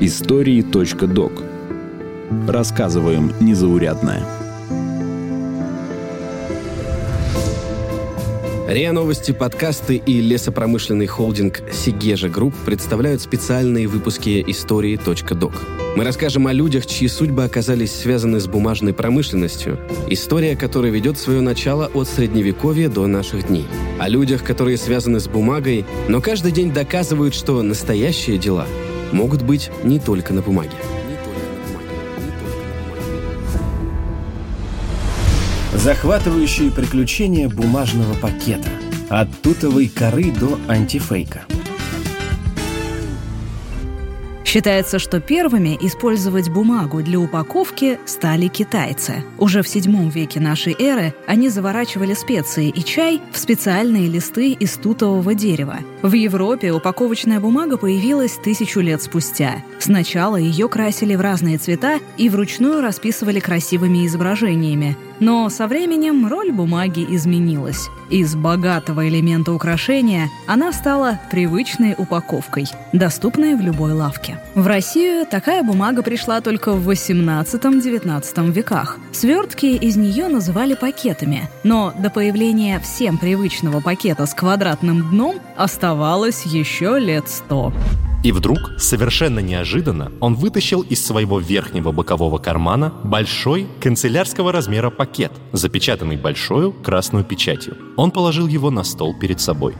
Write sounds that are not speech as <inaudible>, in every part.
Истории.док Рассказываем незаурядное. РИА Новости, подкасты и лесопромышленный холдинг «Segezha Group» представляют специальные выпуски истории.док. Мы расскажем о людях, чьи судьбы оказались связаны с бумажной промышленностью, история которой ведет свое начало от Средневековья до наших дней. О людях, которые связаны с бумагой, но каждый день доказывают, что настоящие дела могут быть не только на бумаге. Захватывающие приключения бумажного пакета. От тутовой коры до антифейка. Считается, что первыми использовать бумагу для упаковки стали китайцы. Уже в VII веке нашей эры они заворачивали специи и чай в специальные листы из тутового дерева. В Европе упаковочная бумага появилась тысячу лет спустя. Сначала ее красили в разные цвета и вручную расписывали красивыми изображениями. Но со временем роль бумаги изменилась. Из богатого элемента украшения она стала привычной упаковкой, доступной в любой лавке. В Россию такая бумага пришла только в 18-19 веках. Свертки из нее называли пакетами, но до появления всем привычного пакета с квадратным дном оставалось еще лет сто. И вдруг, совершенно неожиданно, он вытащил из своего верхнего бокового кармана большой канцелярского размера пакет, запечатанный большой красной печатью. Он положил его на стол перед собой.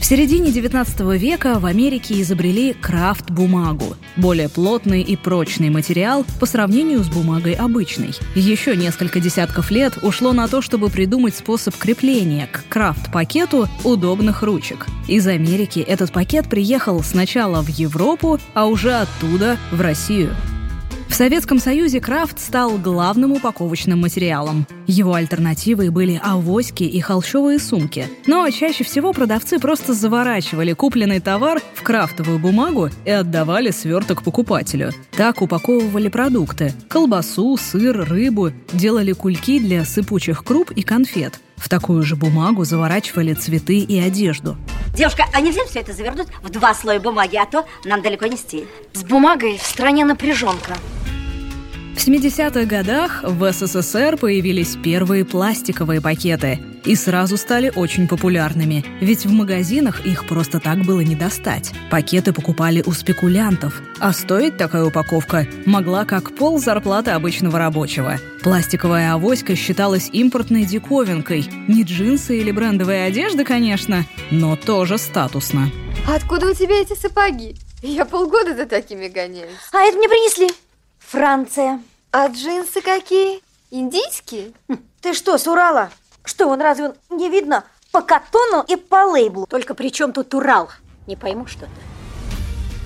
В середине 19 века в Америке изобрели крафт-бумагу – более плотный и прочный материал по сравнению с бумагой обычной. Еще несколько десятков лет ушло на то, чтобы придумать способ крепления к крафт-пакету удобных ручек. Из Америки этот пакет приехал сначала в Европу, а уже оттуда в Россию. В Советском Союзе крафт стал главным упаковочным материалом. Его альтернативой были авоськи и холщовые сумки. Но чаще всего продавцы просто заворачивали купленный товар в крафтовую бумагу и отдавали сверток покупателю. Так упаковывали продукты – колбасу, сыр, рыбу, делали кульки для сыпучих круп и конфет. В такую же бумагу заворачивали цветы и одежду. Девушка, а нельзя все это завернуть в два слоя бумаги, а то нам далеко не стиль. С бумагой в стране напряженка. В 70-х годах в СССР появились первые пластиковые пакеты и сразу стали очень популярными, ведь в магазинах их просто так было не достать. Пакеты покупали у спекулянтов, а стоить такая упаковка могла как пол зарплаты обычного рабочего. Пластиковая авоська считалась импортной диковинкой. Не джинсы или брендовая одежда, конечно, но тоже статусно. Откуда у тебя эти сапоги? Я полгода за такими гоняюсь. А это мне принесли. Франция. А джинсы какие? Индийские? Хм, ты что, с Урала? Что, он разве не видно по катону и по лейблу? Только при чем тут Урал? Не пойму что-то.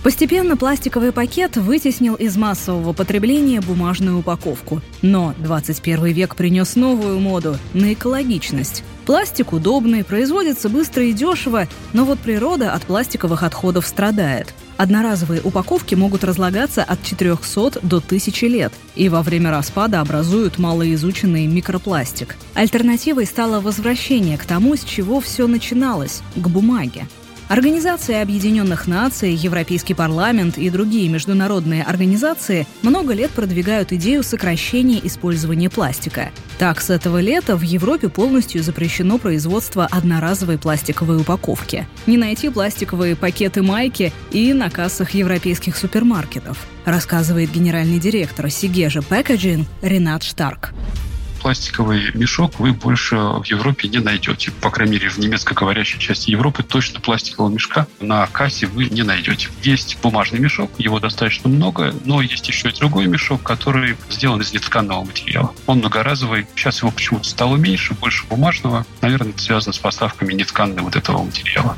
Постепенно пластиковый пакет вытеснил из массового потребления бумажную упаковку. Но 21 век принес новую моду на экологичность. Пластик удобный, производится быстро и дешево, но вот природа от пластиковых отходов страдает. Одноразовые упаковки могут разлагаться от 400 до 1000 лет и во время распада образуют малоизученный микропластик. Альтернативой стало возвращение к тому, с чего все начиналось – к бумаге. Организация Объединенных Наций, Европейский парламент и другие международные организации много лет продвигают идею сокращения использования пластика. Так, с этого лета в Европе полностью запрещено производство одноразовой пластиковой упаковки. Не найти пластиковые пакеты майки и на кассах европейских супермаркетов, рассказывает генеральный директор Сигежа Packaging Ренат Штарк пластиковый мешок вы больше в Европе не найдете. По крайней мере, в немецкоговорящей части Европы точно пластикового мешка на кассе вы не найдете. Есть бумажный мешок, его достаточно много, но есть еще и другой мешок, который сделан из нетканного материала. Он многоразовый. Сейчас его почему-то стало меньше, больше бумажного. Наверное, это связано с поставками нетканного вот этого материала.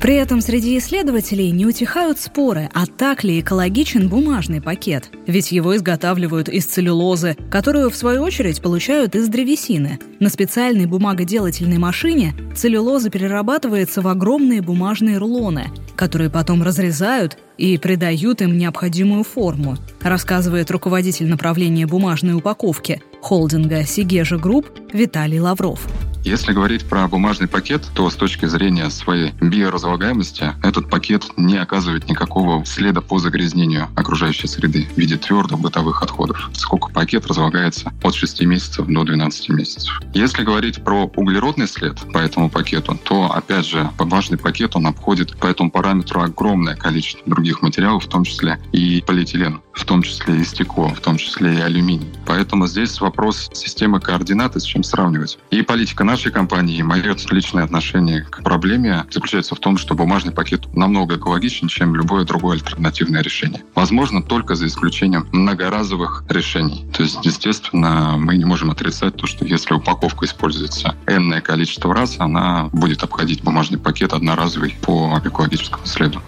При этом среди исследователей не утихают споры, а так ли экологичен бумажный пакет. Ведь его изготавливают из целлюлозы, которую, в свою очередь, получают из древесины. На специальной бумагоделательной машине целлюлоза перерабатывается в огромные бумажные рулоны, которые потом разрезают и придают им необходимую форму, рассказывает руководитель направления бумажной упаковки холдинга Segezha Group Виталий Лавров. Если говорить про бумажный пакет, то с точки зрения своей биоразлагаемости этот пакет не оказывает никакого следа по загрязнению окружающей среды в виде твердых бытовых отходов. Сколько пакет разлагается от 6 месяцев до 12 месяцев. Если говорить про углеродный след по этому пакету, то, опять же, бумажный пакет, он обходит по этому параметру огромное количество других материалов, в том числе и полиэтилен, в том числе и стекло, в том числе и алюминий. Поэтому здесь вопрос системы координаты, с чем сравнивать. И политика нашей компании, и мое личное отношение к проблеме заключается в том, что бумажный пакет намного экологичнее, чем любое другое альтернативное решение. Возможно, только за исключением многоразовых решений. То есть, естественно, мы не можем отрицать то, что если упаковка используется энное количество раз, она будет обходить бумажный пакет одноразовый по экологическому следу.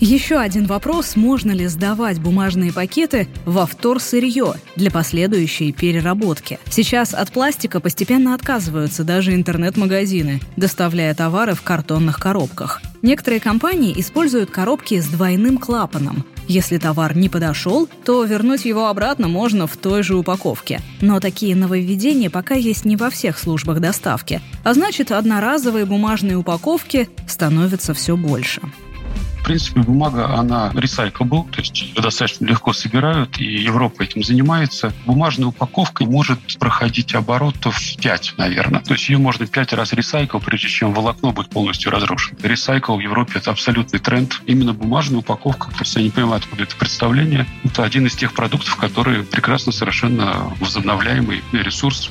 Еще один вопрос, можно ли сдавать бумажные пакеты во вторсырье для последующей переработки. Сейчас от пластика постепенно отказываются даже интернет-магазины, доставляя товары в картонных коробках. Некоторые компании используют коробки с двойным клапаном. Если товар не подошел, то вернуть его обратно можно в той же упаковке. Но такие нововведения пока есть не во всех службах доставки. А значит, одноразовые бумажные упаковки становятся все больше принципе, бумага, она recyclable, то есть достаточно легко собирают, и Европа этим занимается. Бумажная упаковка может проходить оборотов 5, наверное. То есть ее можно 5 раз ресайкл, прежде чем волокно будет полностью разрушено. Ресайкл в Европе — это абсолютный тренд. Именно бумажная упаковка, просто я не понимаю, откуда это представление, это один из тех продуктов, которые прекрасно совершенно возобновляемый ресурс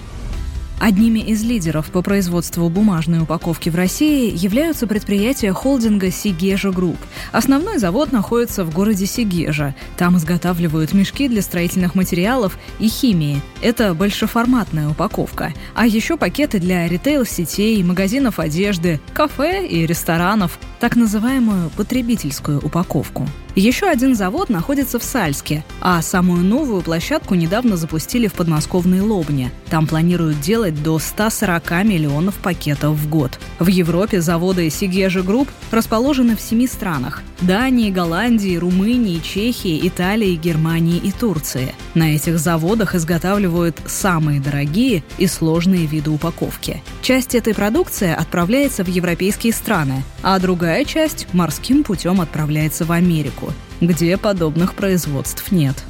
Одними из лидеров по производству бумажной упаковки в России являются предприятия холдинга «Segezha Group». Основной завод находится в городе Сегежа. Там изготавливают мешки для строительных материалов и химии. Это большеформатная упаковка. А еще пакеты для ритейл-сетей, магазинов одежды, кафе и ресторанов, так называемую потребительскую упаковку. Еще один завод находится в Сальске, а самую новую площадку недавно запустили в подмосковной Лобне. Там планируют делать до 140 миллионов пакетов в год. В Европе заводы Segezha Group расположены в семи странах – Дании, Голландии, Румынии, Чехии, Италии, Германии и Турции. На этих заводах изготавливают самые дорогие и сложные виды упаковки. Часть этой продукции отправляется в европейские страны, а другая часть морским путем отправляется в Америку где подобных производств нет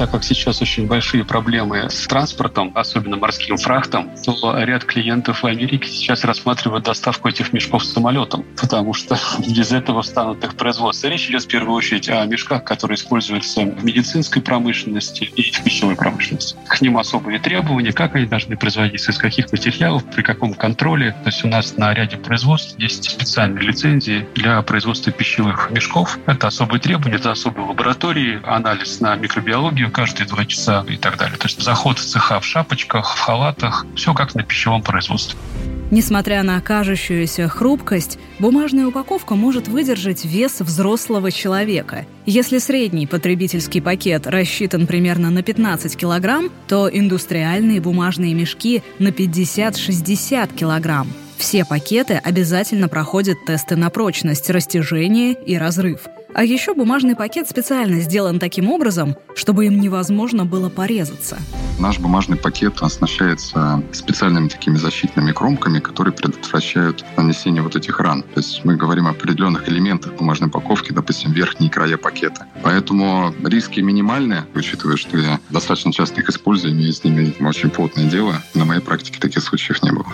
так как сейчас очень большие проблемы с транспортом, особенно морским фрахтом, то ряд клиентов в Америке сейчас рассматривают доставку этих мешков самолетом, потому что <laughs> без этого станут их производство. Речь идет в первую очередь о мешках, которые используются в медицинской промышленности и в пищевой промышленности. К ним особые требования, как они должны производиться, из каких материалов, при каком контроле. То есть у нас на ряде производств есть специальные лицензии для производства пищевых мешков. Это особые требования, это особые лаборатории, анализ на микробиологию, каждые два часа и так далее. То есть заход в цеха в шапочках, в халатах, все как на пищевом производстве. Несмотря на кажущуюся хрупкость, бумажная упаковка может выдержать вес взрослого человека. Если средний потребительский пакет рассчитан примерно на 15 килограмм, то индустриальные бумажные мешки на 50-60 килограмм. Все пакеты обязательно проходят тесты на прочность, растяжение и разрыв – а еще бумажный пакет специально сделан таким образом, чтобы им невозможно было порезаться. Наш бумажный пакет оснащается специальными такими защитными кромками, которые предотвращают нанесение вот этих ран. То есть мы говорим о определенных элементах бумажной упаковки, допустим, верхние края пакета. Поэтому риски минимальные, учитывая, что я достаточно часто их использую, имею с ними очень плотное дело. На моей практике таких случаев не было.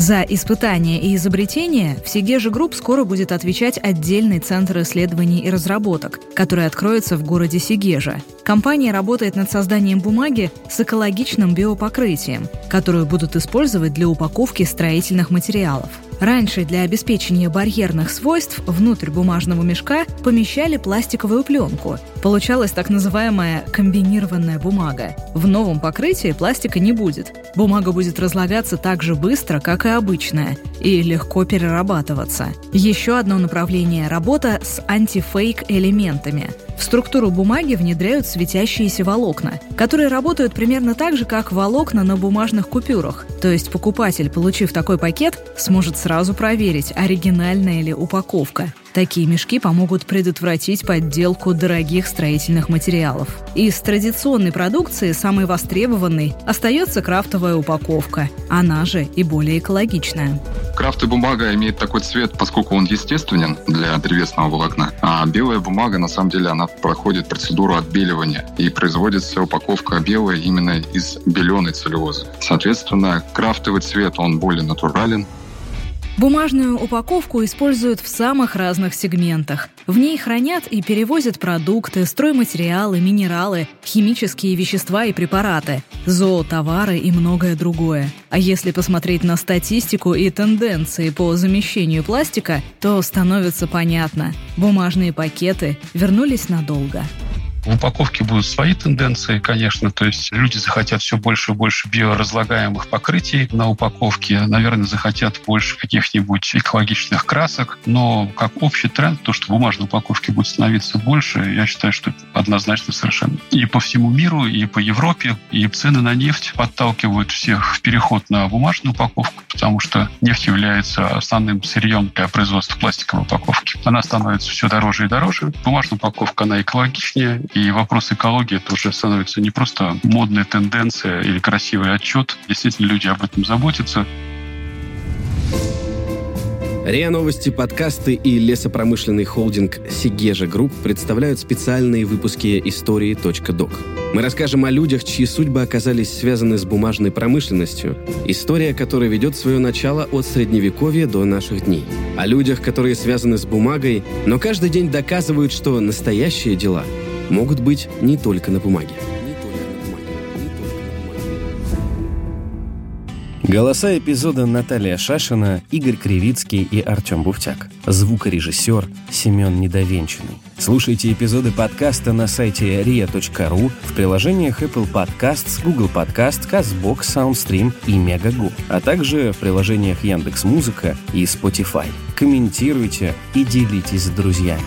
За испытания и изобретения в Segezha Group скоро будет отвечать отдельный центр исследований и разработок, который откроется в городе Сегежа. Компания работает над созданием бумаги с экологичным биопокрытием, которую будут использовать для упаковки строительных материалов – Раньше для обеспечения барьерных свойств внутрь бумажного мешка помещали пластиковую пленку. Получалась так называемая комбинированная бумага. В новом покрытии пластика не будет. Бумага будет разлагаться так же быстро, как и обычная, и легко перерабатываться. Еще одно направление – работа с антифейк-элементами. В структуру бумаги внедряют светящиеся волокна, которые работают примерно так же, как волокна на бумажных купюрах. То есть покупатель, получив такой пакет, сможет сразу проверить, оригинальная ли упаковка. Такие мешки помогут предотвратить подделку дорогих строительных материалов. Из традиционной продукции самой востребованной остается крафтовая упаковка. Она же и более экологичная. Крафт и бумага имеет такой цвет, поскольку он естественен для древесного волокна. А белая бумага, на самом деле, она проходит процедуру отбеливания. И производится упаковка белая именно из беленой целлюлозы. Соответственно, крафтовый цвет, он более натурален, Бумажную упаковку используют в самых разных сегментах. В ней хранят и перевозят продукты, стройматериалы, минералы, химические вещества и препараты, зоотовары и многое другое. А если посмотреть на статистику и тенденции по замещению пластика, то становится понятно – бумажные пакеты вернулись надолго. В упаковке будут свои тенденции, конечно, то есть люди захотят все больше и больше биоразлагаемых покрытий на упаковке, наверное, захотят больше каких-нибудь экологичных красок, но как общий тренд, то, что бумажной упаковки будет становиться больше, я считаю, что однозначно совершенно. И по всему миру, и по Европе, и цены на нефть подталкивают всех в переход на бумажную упаковку, потому что нефть является основным сырьем для производства пластиковой упаковки. Она становится все дороже и дороже. Бумажная упаковка, она экологичнее, и вопрос экологии это уже становится не просто модная тенденция или красивый отчет. Действительно, люди об этом заботятся. РИА Новости, подкасты и лесопромышленный холдинг Segezha Group представляют специальные выпуски истории .док. Мы расскажем о людях, чьи судьбы оказались связаны с бумажной промышленностью, история которой ведет свое начало от Средневековья до наших дней. О людях, которые связаны с бумагой, но каждый день доказывают, что настоящие дела могут быть не только на бумаге. Голоса эпизода Наталья Шашина, Игорь Кривицкий и Артем Буфтяк. Звукорежиссер Семен Недовенчанный. Слушайте эпизоды подкаста на сайте ria.ru, в приложениях Apple Podcasts, Google Podcast, CastBox, SoundStream и Megago, а также в приложениях Яндекс.Музыка и Spotify. Комментируйте и делитесь с друзьями.